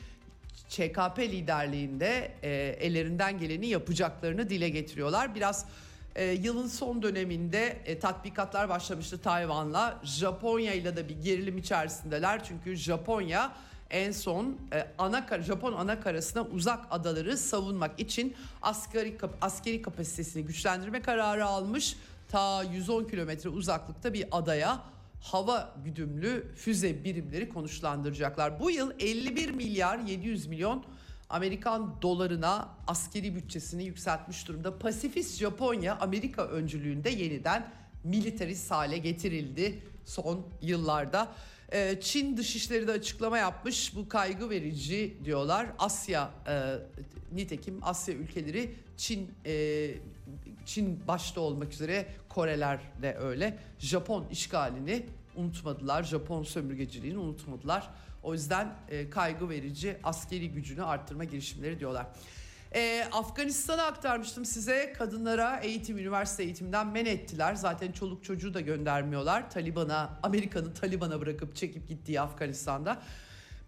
ÇKP liderliğinde e, ellerinden geleni yapacaklarını dile getiriyorlar. Biraz e, yılın son döneminde e, tatbikatlar başlamıştı Tayvan'la. Japonya ile de bir gerilim içerisindeler. Çünkü Japonya en son e, ana Japon ana karasına uzak adaları savunmak için askeri askeri kapasitesini güçlendirme kararı almış. Ta 110 kilometre uzaklıkta bir adaya hava güdümlü füze birimleri konuşlandıracaklar. Bu yıl 51 milyar 700 milyon Amerikan dolarına askeri bütçesini yükseltmiş durumda. Pasifist Japonya Amerika öncülüğünde yeniden militarist hale getirildi son yıllarda. Ee, Çin dışişleri de açıklama yapmış. Bu kaygı verici diyorlar. Asya e, nitekim Asya ülkeleri Çin e, Çin başta olmak üzere Koreler de öyle. Japon işgalini unutmadılar. Japon sömürgeciliğini unutmadılar. O yüzden e, kaygı verici askeri gücünü arttırma girişimleri diyorlar. E, Afganistan'a aktarmıştım size kadınlara eğitim, üniversite eğitimden men ettiler. Zaten çoluk çocuğu da göndermiyorlar. Taliban'a, Amerika'nın Taliban'a bırakıp çekip gittiği Afganistan'da.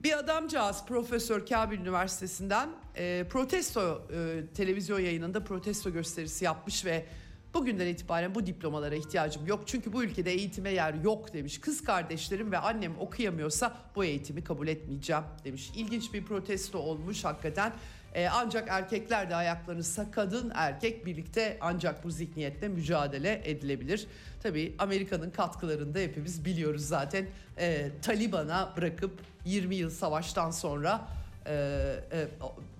Bir adamcağız Profesör Kabil Üniversitesi'nden e, protesto e, televizyon yayınında protesto gösterisi yapmış ve bugünden itibaren bu diplomalara ihtiyacım yok. Çünkü bu ülkede eğitime yer yok demiş. Kız kardeşlerim ve annem okuyamıyorsa bu eğitimi kabul etmeyeceğim demiş. İlginç bir protesto olmuş hakikaten. E, ancak erkekler de ayaklanırsa kadın erkek birlikte ancak bu zihniyetle mücadele edilebilir. Tabii Amerika'nın katkılarını da hepimiz biliyoruz zaten. E, Taliban'a bırakıp 20 yıl savaştan sonra e, e,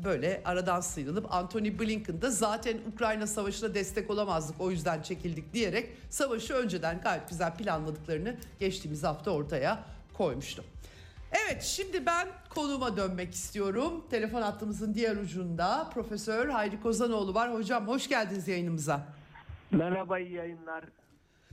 böyle aradan sıyrılıp Anthony Blinken da zaten Ukrayna Savaşı'na destek olamazdık o yüzden çekildik diyerek savaşı önceden gayet güzel planladıklarını geçtiğimiz hafta ortaya koymuştu. Evet şimdi ben konuma dönmek istiyorum. Telefon hattımızın diğer ucunda Profesör Hayri Kozanoğlu var. Hocam hoş geldiniz yayınımıza. Merhaba iyi yayınlar.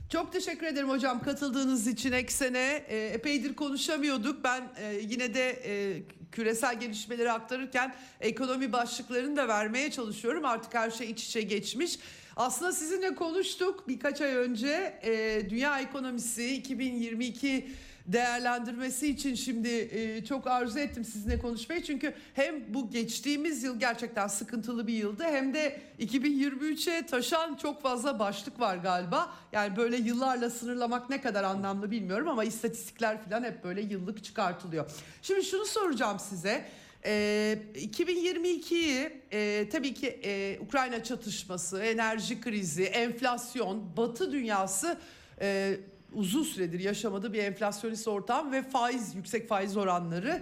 Çok teşekkür ederim hocam katıldığınız için Eksen'e. E, epeydir konuşamıyorduk. Ben e, yine de e, küresel gelişmeleri aktarırken ekonomi başlıklarını da vermeye çalışıyorum. Artık her şey iç içe geçmiş. Aslında sizinle konuştuk birkaç ay önce. E, dünya ekonomisi 2022 değerlendirmesi için şimdi e, çok arzu ettim sizinle konuşmayı. Çünkü hem bu geçtiğimiz yıl gerçekten sıkıntılı bir yıldı hem de 2023'e taşan çok fazla başlık var galiba. Yani böyle yıllarla sınırlamak ne kadar anlamlı bilmiyorum ama istatistikler falan hep böyle yıllık çıkartılıyor. Şimdi şunu soracağım size. E, 2022'yi e, tabii ki e, Ukrayna çatışması, enerji krizi, enflasyon, Batı dünyası e, uzun süredir yaşamadığı bir enflasyonist ortam ve faiz yüksek faiz oranları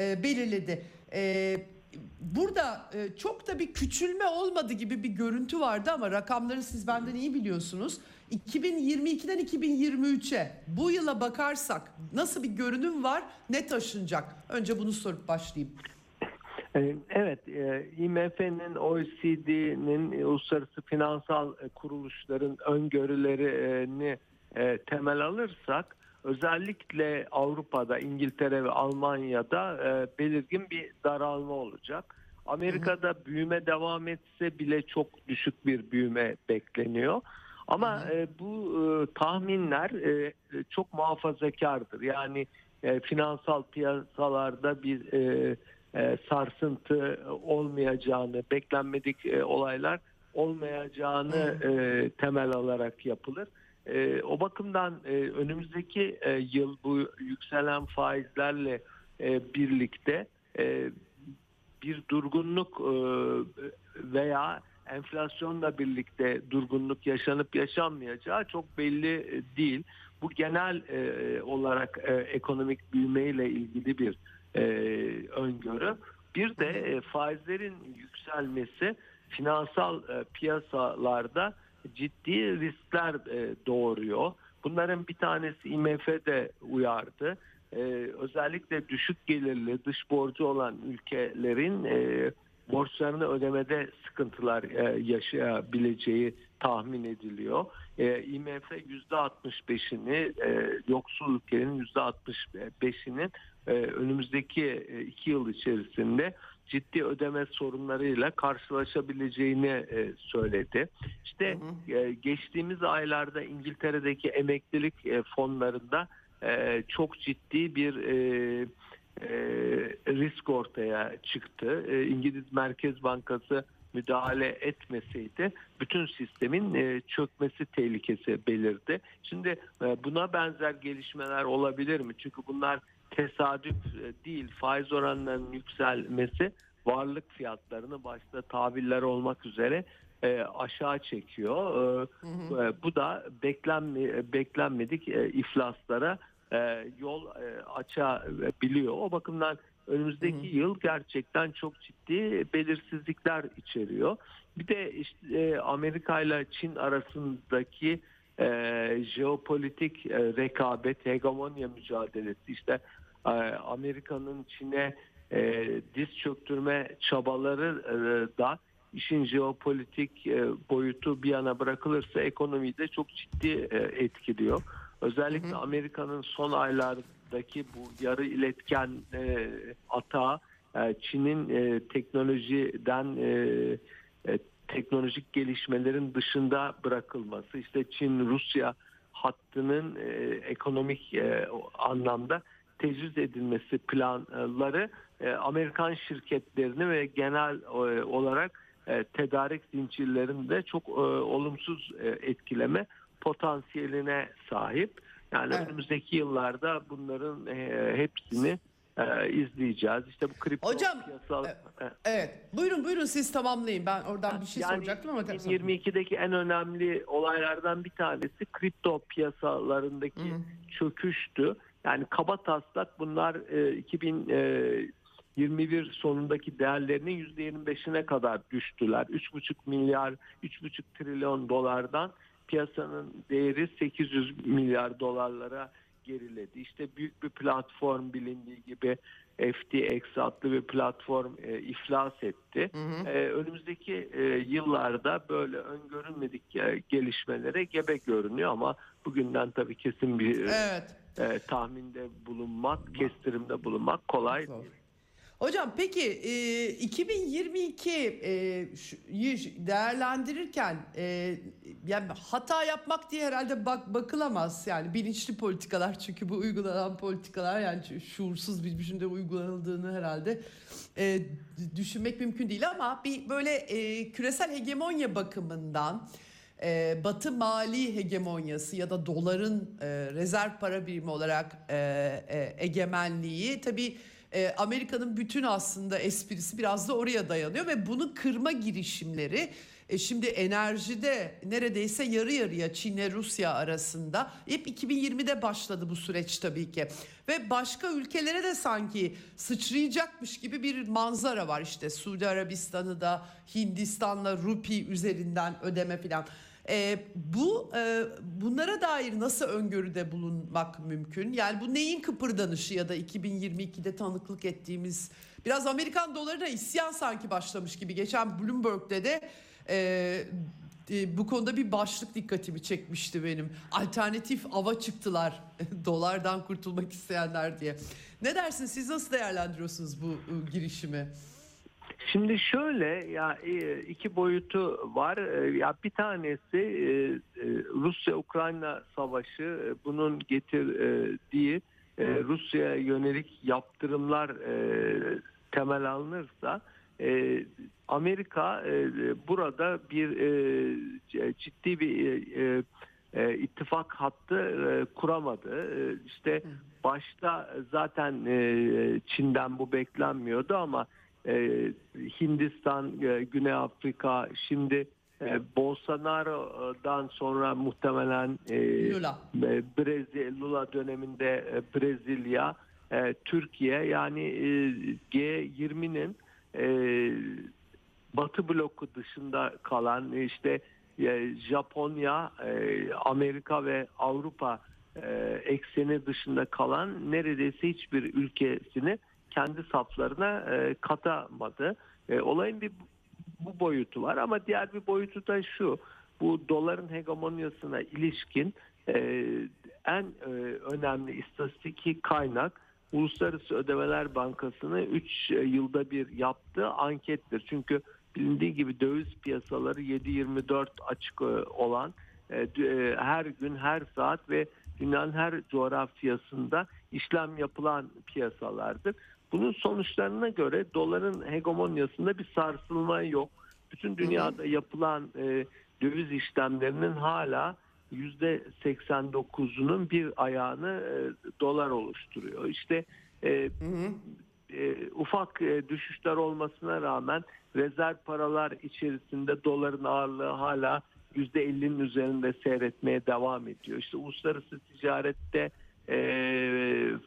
e, belirledi. E, burada e, çok da bir küçülme olmadı gibi bir görüntü vardı ama rakamları siz benden iyi biliyorsunuz. 2022'den 2023'e bu yıla bakarsak nasıl bir görünüm var ne taşınacak? Önce bunu sorup başlayayım. E, evet, e, IMF'nin, OECD'nin, uluslararası finansal kuruluşların öngörülerini e, temel alırsak özellikle Avrupa'da, İngiltere ve Almanya'da e, belirgin bir daralma olacak. Amerika'da hı büyüme devam etse bile çok düşük bir büyüme bekleniyor. Ama e, bu e, tahminler e, çok muhafazakardır. Yani e, finansal piyasalarda bir e, e, sarsıntı olmayacağını, beklenmedik e, olaylar olmayacağını e, temel alarak yapılır. E, o bakımdan e, önümüzdeki e, yıl bu yükselen faizlerle e, birlikte e, bir durgunluk e, veya enflasyonla birlikte durgunluk yaşanıp yaşanmayacağı çok belli e, değil. Bu genel e, olarak e, ekonomik büyümeyle ilgili bir e, öngörü. Bir de e, faizlerin yükselmesi finansal e, piyasalarda ciddi riskler e, doğuruyor. Bunların bir tanesi IMF de uyardı. E, özellikle düşük gelirli dış borcu olan ülkelerin e, borçlarını ödemede sıkıntılar yaşayabileceği tahmin ediliyor. IMF %65'ini e, yoksul ülkenin %65'inin e, önümüzdeki iki yıl içerisinde ciddi ödeme sorunlarıyla karşılaşabileceğini e, söyledi. İşte e, geçtiğimiz aylarda İngiltere'deki emeklilik e, fonlarında e, çok ciddi bir e, e, risk ortaya çıktı. E, İngiliz Merkez Bankası müdahale etmeseydi bütün sistemin e, çökmesi tehlikesi belirdi. Şimdi e, buna benzer gelişmeler olabilir mi? Çünkü bunlar tesadüf e, değil. Faiz oranlarının yükselmesi varlık fiyatlarını başta tabirler olmak üzere e, aşağı çekiyor. E, hı hı. E, bu da beklenme, beklenmedik e, iflaslara e, yol e, açabiliyor. O bakımdan önümüzdeki hı hı. yıl gerçekten çok ciddi belirsizlikler içeriyor. Bir de işte e, Amerika ile Çin arasındaki e, jeopolitik e, rekabet, hegemonya mücadelesi işte e, Amerika'nın Çin'e e, diz çöktürme çabaları e, da işin jeopolitik e, boyutu bir yana bırakılırsa ekonomiyi de çok ciddi e, etkiliyor. Özellikle Amerika'nın son aylardaki bu yarı iletken e, atağı e, Çin'in e, teknolojiden e, e, teknolojik gelişmelerin dışında bırakılması, işte Çin-Rusya hattının e, ekonomik e, anlamda tecrüz edilmesi planları e, Amerikan şirketlerini ve genel e, olarak e, tedarik zincirlerinde çok e, olumsuz e, etkileme potansiyeline sahip. Yani Evet. önümüzdeki yıllarda bunların e, hepsini e, izleyeceğiz. İşte bu kripto Hocam, piyasal e, e, Evet. Buyurun buyurun siz tamamlayın. Ben oradan bir şey yani soracaktım ama 2022'deki en önemli olaylardan bir tanesi kripto piyasalarındaki çöküştü. Yani kaba taslak bunlar e, 2021 sonundaki değerlerinin %25'ine kadar düştüler. 3,5 milyar, 3,5 trilyon dolardan piyasanın değeri 800 milyar dolarlara geriledi. İşte büyük bir platform bilindiği gibi FTX adlı bir platform e, iflas etti. E, önümüzdeki e, yıllarda böyle öngörülmedik e, gelişmelere gebe görünüyor ama bugünden tabii kesin bir e, Evet. e, tahminde bulunmak, kestirimde bulunmak kolay değil. Hocam peki e, 2022 e, değerlendirirken e, yani hata yapmak diye herhalde bak bakılamaz. Yani bilinçli politikalar çünkü bu uygulanan politikalar yani şu- şuursuz bir biçimde uygulanıldığını herhalde e, düşünmek mümkün değil. Ama bir böyle e, küresel hegemonya bakımından e, Batı mali hegemonyası ya da doların e, rezerv para birimi olarak e, e, egemenliği tabii e, Amerika'nın bütün aslında esprisi biraz da oraya dayanıyor ve bunu kırma girişimleri e, şimdi enerjide neredeyse yarı yarıya Çin'le Rusya arasında hep 2020'de başladı bu süreç tabii ki ve başka ülkelere de sanki sıçrayacakmış gibi bir manzara var işte Suudi Arabistan'ı da Hindistan'la rupi üzerinden ödeme filan. E, bu e, bunlara dair nasıl öngörüde bulunmak mümkün? Yani bu neyin kıpırdanışı ya da 2022'de tanıklık ettiğimiz biraz Amerikan dolarına isyan sanki başlamış gibi. Geçen Bloomberg'de de e, e, bu konuda bir başlık dikkatimi çekmişti benim. Alternatif ava çıktılar dolardan kurtulmak isteyenler diye. Ne dersiniz siz nasıl değerlendiriyorsunuz bu e, girişimi? Şimdi şöyle ya e, iki boyutu var. E, Ya bir tanesi e, Rusya-Ukrayna savaşı bunun getirdiği Rusya'ya yönelik yaptırımlar temel alınırsa Amerika burada bir ciddi bir ittifak hattı kuramadı. İşte başta zaten Çin'den bu beklenmiyordu ama e, Hindistan, e, Güney Afrika, şimdi e, Bolsonaro'dan sonra muhtemelen e, Lula. e, Brezilya Lula döneminde e, Brezilya, e, Türkiye yani e, G20'nin e, Batı bloku dışında kalan işte e, Japonya, e, Amerika ve Avrupa e, ekseni dışında kalan neredeyse hiçbir ülkesini kendi saflarına e, katamadı. E, olayın bir bu boyutu var ama diğer bir boyutu da şu. Bu doların hegemonyasına ilişkin e, en e, önemli istatistiki kaynak Uluslararası Ödemeler Bankası'nı 3 yılda bir yaptığı ankettir. Çünkü bilindiği gibi döviz piyasaları 7-24 açık e, olan e, e, her gün her saat ve dünyanın her coğrafyasında işlem yapılan piyasalardır. Bunun sonuçlarına göre doların hegemonyasında bir sarsılma yok. Bütün dünyada yapılan e, döviz işlemlerinin hala %89'unun bir ayağını e, dolar oluşturuyor. İşte e, e, ufak e, düşüşler olmasına rağmen rezerv paralar içerisinde doların ağırlığı hala %50'nin üzerinde seyretmeye devam ediyor. İşte uluslararası ticarette e,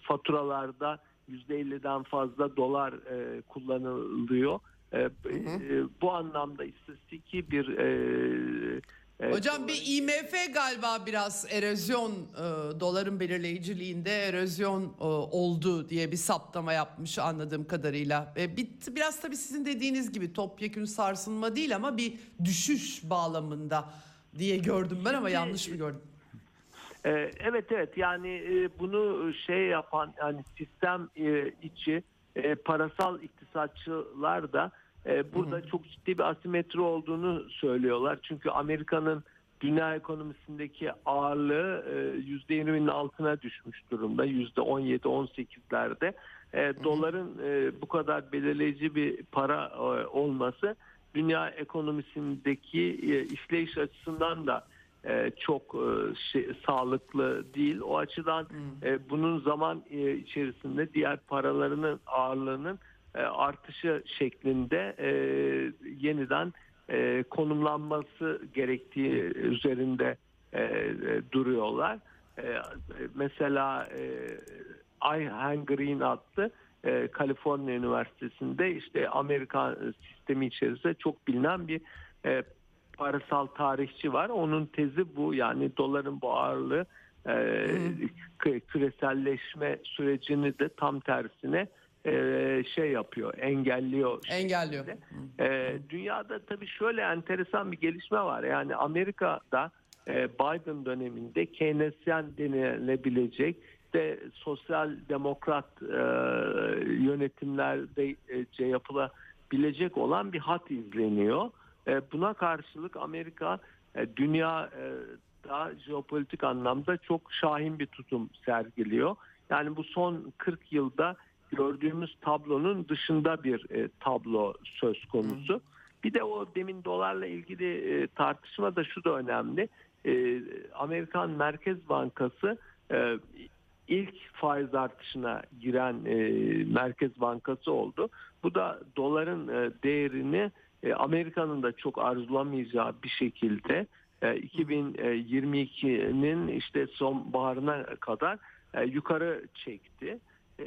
faturalarda %50'den fazla dolar e, kullanılıyor. E, e, bu anlamda istatistiki bir e, e, Hocam bir IMF galiba biraz erozyon e, doların belirleyiciliğinde erozyon e, oldu diye bir saptama yapmış anladığım kadarıyla. E, bir, biraz tabii sizin dediğiniz gibi topyekün sarsılma değil ama bir düşüş bağlamında diye gördüm ben ama yanlış mı gördüm? Ee, Evet evet yani e, bunu şey yapan yani sistem e, içi e, parasal iktisatçılar da burada çok ciddi bir asimetri olduğunu söylüyorlar. Çünkü Amerika'nın dünya ekonomisindeki ağırlığı e, %20'nin altına düşmüş durumda. %17-18'lerde. E, doların bu kadar belirleyici bir para olması dünya ekonomisindeki işleyiş açısından da e, çok e, şey, sağlıklı değil. O açıdan e, bunun zaman e, içerisinde diğer paralarının ağırlığının e, artışı şeklinde e, yeniden e, konumlanması gerektiği üzerinde e, duruyorlar. E, mesela e, Ayhan Green adlı e, Kaliforniya Üniversitesi'nde işte Amerika sistemi içerisinde çok bilinen bir e, parasal tarihçi var. Onun tezi bu yani doların bu ağırlığı e, kü- küreselleşme sürecini de tam tersine e, şey yapıyor, engelliyor. Engelliyor. E, dünyada tabii şöyle enteresan bir gelişme var. Yani Amerika'da e, Biden döneminde Keynesyen denilebilecek de sosyal demokrat e, yönetimlerde e, yapılabilecek olan bir hat izleniyor. E, buna karşılık Amerika e, dünya e, daha jeopolitik anlamda çok şahin bir tutum sergiliyor. Yani bu son 40 yılda gördüğümüz tablonun dışında bir tablo söz konusu. Bir de o demin dolarla ilgili tartışma da şu da önemli. Amerikan Merkez Bankası ilk faiz artışına giren Merkez Bankası oldu. Bu da doların değerini e, Amerika'nın da çok arzulamayacağı bir şekilde e, 2022'nin işte sonbaharına kadar e, yukarı çekti. E,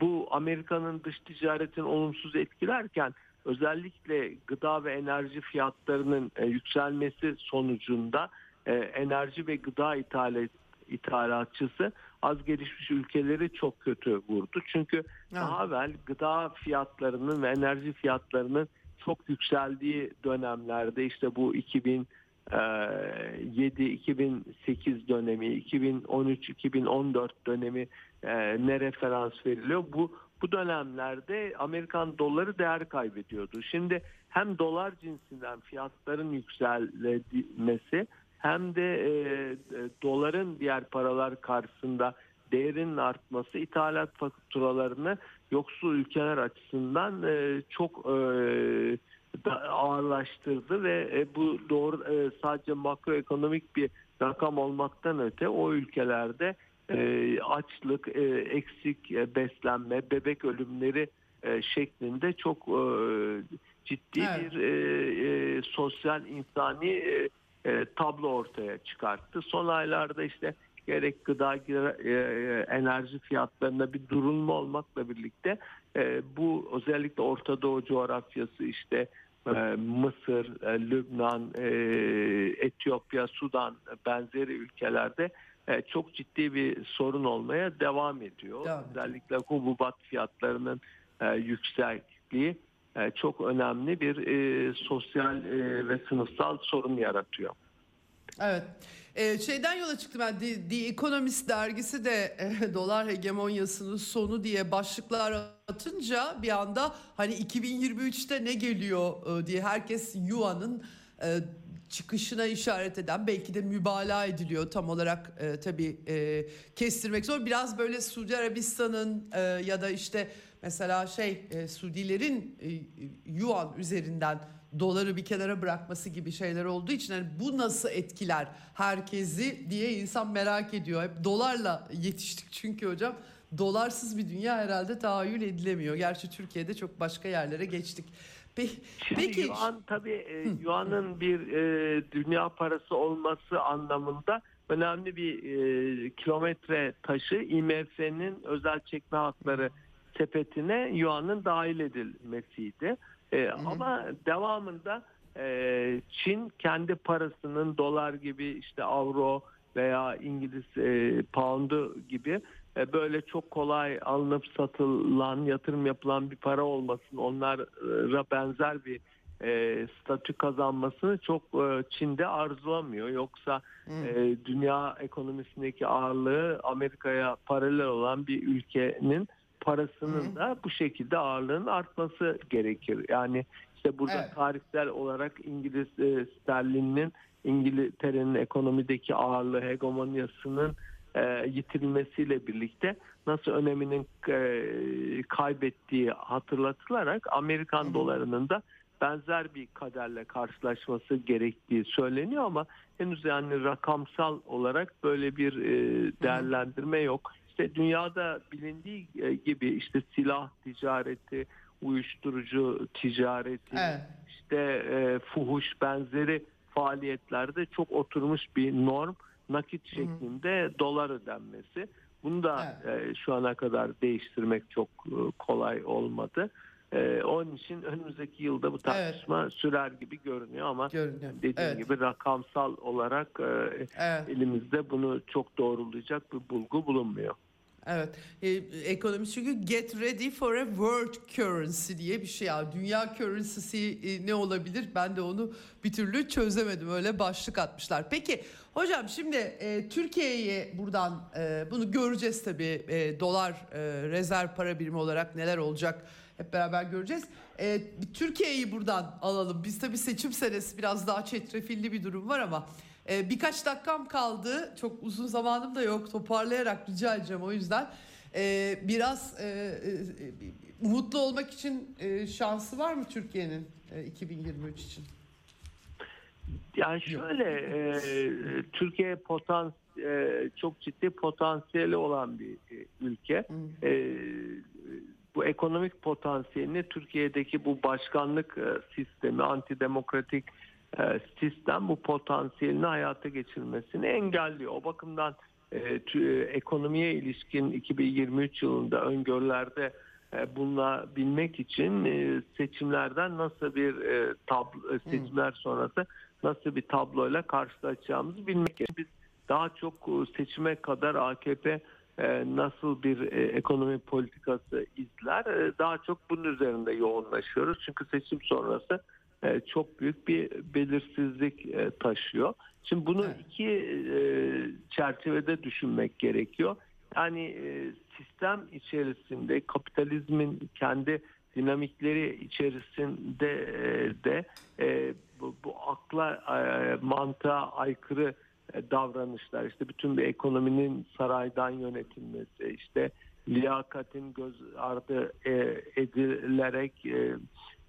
bu Amerika'nın dış ticaretini olumsuz etkilerken özellikle gıda ve enerji fiyatlarının e, yükselmesi sonucunda e, enerji ve gıda ithalat, ithalatçısı az gelişmiş ülkeleri çok kötü vurdu. Çünkü daha evvel gıda fiyatlarının ve enerji fiyatlarının çok yükseldiği dönemlerde işte bu 2007-2008 dönemi, 2013-2014 dönemi e, ne referans veriliyor? Bu bu dönemlerde Amerikan doları değer kaybediyordu. Şimdi hem dolar cinsinden fiyatların yükselmesi hem de e, e, doların diğer paralar karşısında değerinin artması ithalat faturalarını yoksul ülkeler açısından e, çok e, ağırlaştırdı ve e, bu doğru e, sadece makroekonomik bir rakam olmaktan öte o ülkelerde e, açlık, e, eksik e, beslenme, bebek ölümleri e, şeklinde çok e, ciddi Evet. bir e, e, sosyal insani e, e, tablo ortaya çıkarttı. Son aylarda işte gerek gıda e, e, enerji fiyatlarında bir durulma olmakla birlikte e, bu özellikle Orta Doğu coğrafyası işte Mısır, Lübnan, Etiyopya, Sudan benzeri ülkelerde çok ciddi bir sorun olmaya devam ediyor. Devam ediyor. Özellikle hububat fiyatlarının yüksekliği çok önemli bir sosyal ve sınıfsal sorun yaratıyor. Evet. Ee, şeyden yola çıktım ben. The, The Economist dergisi de e, dolar hegemonyasının sonu diye başlıklar atınca bir anda hani 2023'te ne geliyor e, diye herkes Yuan'ın e, çıkışına işaret eden belki de mübalağa ediliyor tam olarak e, tabii e, kestirmek zor. Biraz böyle Suudi Arabistan'ın e, ya da işte mesela şey e, Suudilerin e, Yuan üzerinden doları bir kenara bırakması gibi şeyler olduğu için hani bu nasıl etkiler herkesi diye insan merak ediyor. Hep dolarla yetiştik çünkü hocam. Dolarsız bir dünya herhalde tahayyül edilemiyor. Gerçi Türkiye'de çok başka yerlere geçtik. Pe- Şimdi Peki yuan tabii e, yuanın bir e, dünya parası olması anlamında önemli bir e, kilometre taşı IMF'nin özel çekme hakları sepetine yuanın dahil edilmesiydi. E, ama devamında e, Çin kendi parasının dolar gibi işte avro veya İngiliz e, pound'u gibi e, böyle çok kolay alınıp satılan yatırım yapılan bir para olmasın onlara benzer bir e, statü kazanmasını çok e, Çin'de arzulamıyor. Yoksa e, dünya ekonomisindeki ağırlığı Amerika'ya paralel olan bir ülkenin parasının da bu şekilde ağırlığının artması gerekir. Yani işte burada Evet. tarihsel olarak İngiliz e, sterlininin İngiltere'nin ekonomideki ağırlığı hegemonyasının e, yitirilmesiyle birlikte nasıl öneminin e, kaybettiği hatırlatılarak Amerikan dolarının da benzer bir kaderle karşılaşması gerektiği söyleniyor ama henüz yani rakamsal olarak böyle bir e, değerlendirme yok. İşte dünyada bilindiği e, gibi işte silah ticareti, uyuşturucu ticareti, Evet. işte e, fuhuş benzeri faaliyetlerde çok oturmuş bir norm nakit şeklinde dolar ödenmesi. Bunu da e, şu ana kadar değiştirmek çok e, kolay olmadı. E, onun için önümüzdeki yılda bu tartışma sürer gibi görünüyor ama Görünüyor. dediğim Evet. gibi rakamsal olarak e, Evet. elimizde bunu çok doğrulayacak bir bulgu bulunmuyor. Evet. Ee, ekonomi çünkü get ready for a world currency diye bir şey. ya. Dünya currency'si e, ne olabilir? Ben de onu bir türlü çözemedim. Öyle başlık atmışlar. Peki hocam şimdi e, Türkiye'ye buradan e, bunu göreceğiz tabii. E, dolar e, rezerv para birimi olarak neler olacak? Hep beraber göreceğiz. E, Türkiye'yi buradan alalım. Biz tabii seçim senesi biraz daha çetrefilli bir durum var ama e, birkaç dakikam kaldı. Çok uzun zamanım da yok. Toparlayarak rica edeceğim o yüzden. E, biraz e, e, umutlu olmak için e, şansı var mı Türkiye'nin e, 2023 için? Yani şöyle e, Türkiye potans e, çok ciddi potansiyeli olan bir e, ülke. E, bu ekonomik potansiyelini Türkiye'deki bu başkanlık e, sistemi, antidemokratik sistem bu potansiyelini hayata geçirmesini engelliyor. O bakımdan e, e, ekonomiye ilişkin 2023 yılında öngörülerde e, bulunabilmek için e, seçimlerden nasıl bir e, tablo, e, seçimler sonrası nasıl bir tabloyla karşılaşacağımızı bilmek gerekiyor. Biz daha çok e, seçime kadar AKP e, nasıl bir e, ekonomi politikası izler e, daha çok bunun üzerinde yoğunlaşıyoruz. Çünkü seçim sonrası e, çok büyük bir belirsizlik e, taşıyor. Şimdi bunu Evet. iki e, çerçevede düşünmek gerekiyor. Yani e, sistem içerisinde kapitalizmin kendi dinamikleri içerisinde e, de e, bu, bu akla e, mantığa aykırı e, davranışlar işte bütün bir ekonominin saraydan yönetilmesi işte liyakatin göz ardı e, edilerek e,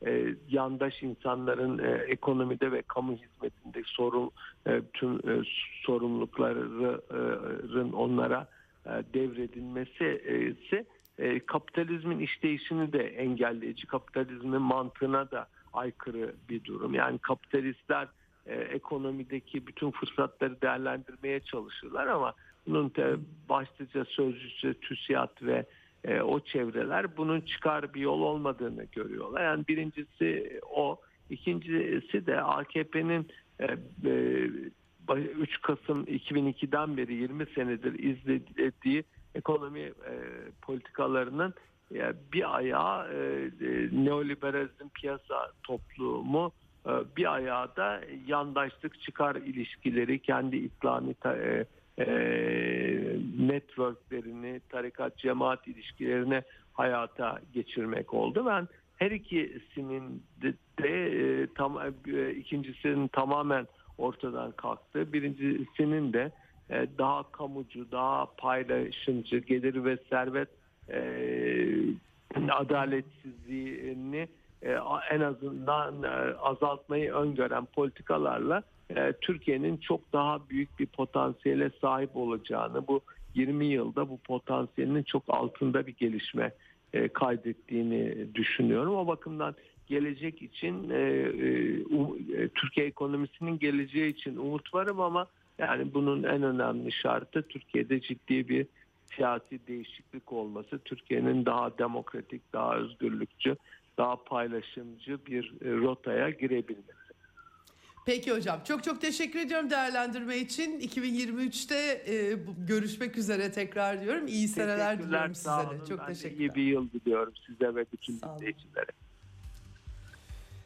e, yandaş insanların e, ekonomide ve kamu hizmetinde sorun e, tüm e, sorumlulukların onlara e, devredilmesi e, ise e, kapitalizmin işleyişini de engelleyici, kapitalizmin mantığına da aykırı bir durum. Yani kapitalistler e, ekonomideki bütün fırsatları değerlendirmeye çalışırlar ama bunun te, başlıca sözcüsü TÜSİAD ve e, o çevreler bunun çıkar bir yol olmadığını görüyorlar. Yani birincisi o, ikincisi de AKP'nin e, e, 3 Kasım 2002'den beri 20 senedir izlediği ekonomi e, politikalarının e, bir ayağı e, e, neoliberalizm piyasa toplumu e, bir ayağı da yandaşlık çıkar ilişkileri kendi İslami ta- e, e, networklerini, tarikat cemaat ilişkilerini hayata geçirmek oldu. Ben her ikisinin de, de e, tam e, ikincisinin tamamen ortadan kalktı. Birincisinin de e, daha kamucu, daha paylaşımcı, gelir ve servet e, adaletsizliğini en azından e, azaltmayı öngören politikalarla e, Türkiye'nin çok daha büyük bir potansiyele sahip olacağını, bu 20 yılda bu potansiyelinin çok altında bir gelişme e, kaydettiğini düşünüyorum. O bakımdan gelecek için e, e, e, Türkiye ekonomisinin geleceği için umut varım ama yani bunun en önemli şartı Türkiye'de ciddi bir siyasi değişiklik olması, Türkiye'nin daha demokratik, daha özgürlükçü, daha paylaşımcı bir e, rotaya girebilmesi. Peki hocam çok çok teşekkür ediyorum değerlendirme için. 2023'te e, görüşmek üzere tekrar diyorum. İyi seneler diliyorum size de. Çok Ben de teşekkürler. İyi bir yıl diliyorum size ve bütün dinleyicilere.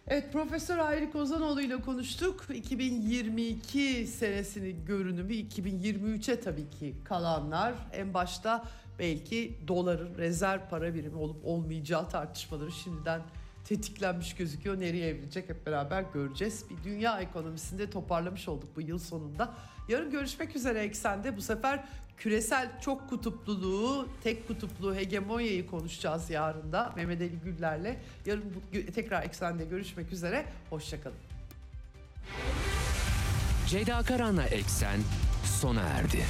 Evet Profesör Ayrık Ozanoğlu ile konuştuk. 2022 senesinin görünümü 2023'e tabii ki kalanlar en başta belki doların rezerv para birimi olup olmayacağı tartışmaları şimdiden tetiklenmiş gözüküyor. Nereye evrilecek hep beraber göreceğiz. Bir dünya ekonomisinde toparlamış olduk bu yıl sonunda. Yarın görüşmek üzere eksende. Bu sefer küresel çok kutupluluğu, tek kutuplu hegemonyayı konuşacağız yarın da Mehmet Ali Güller'le. Yarın tekrar eksende görüşmek üzere. Hoşçakalın. Ceyda Karan'la Eksen sona erdi.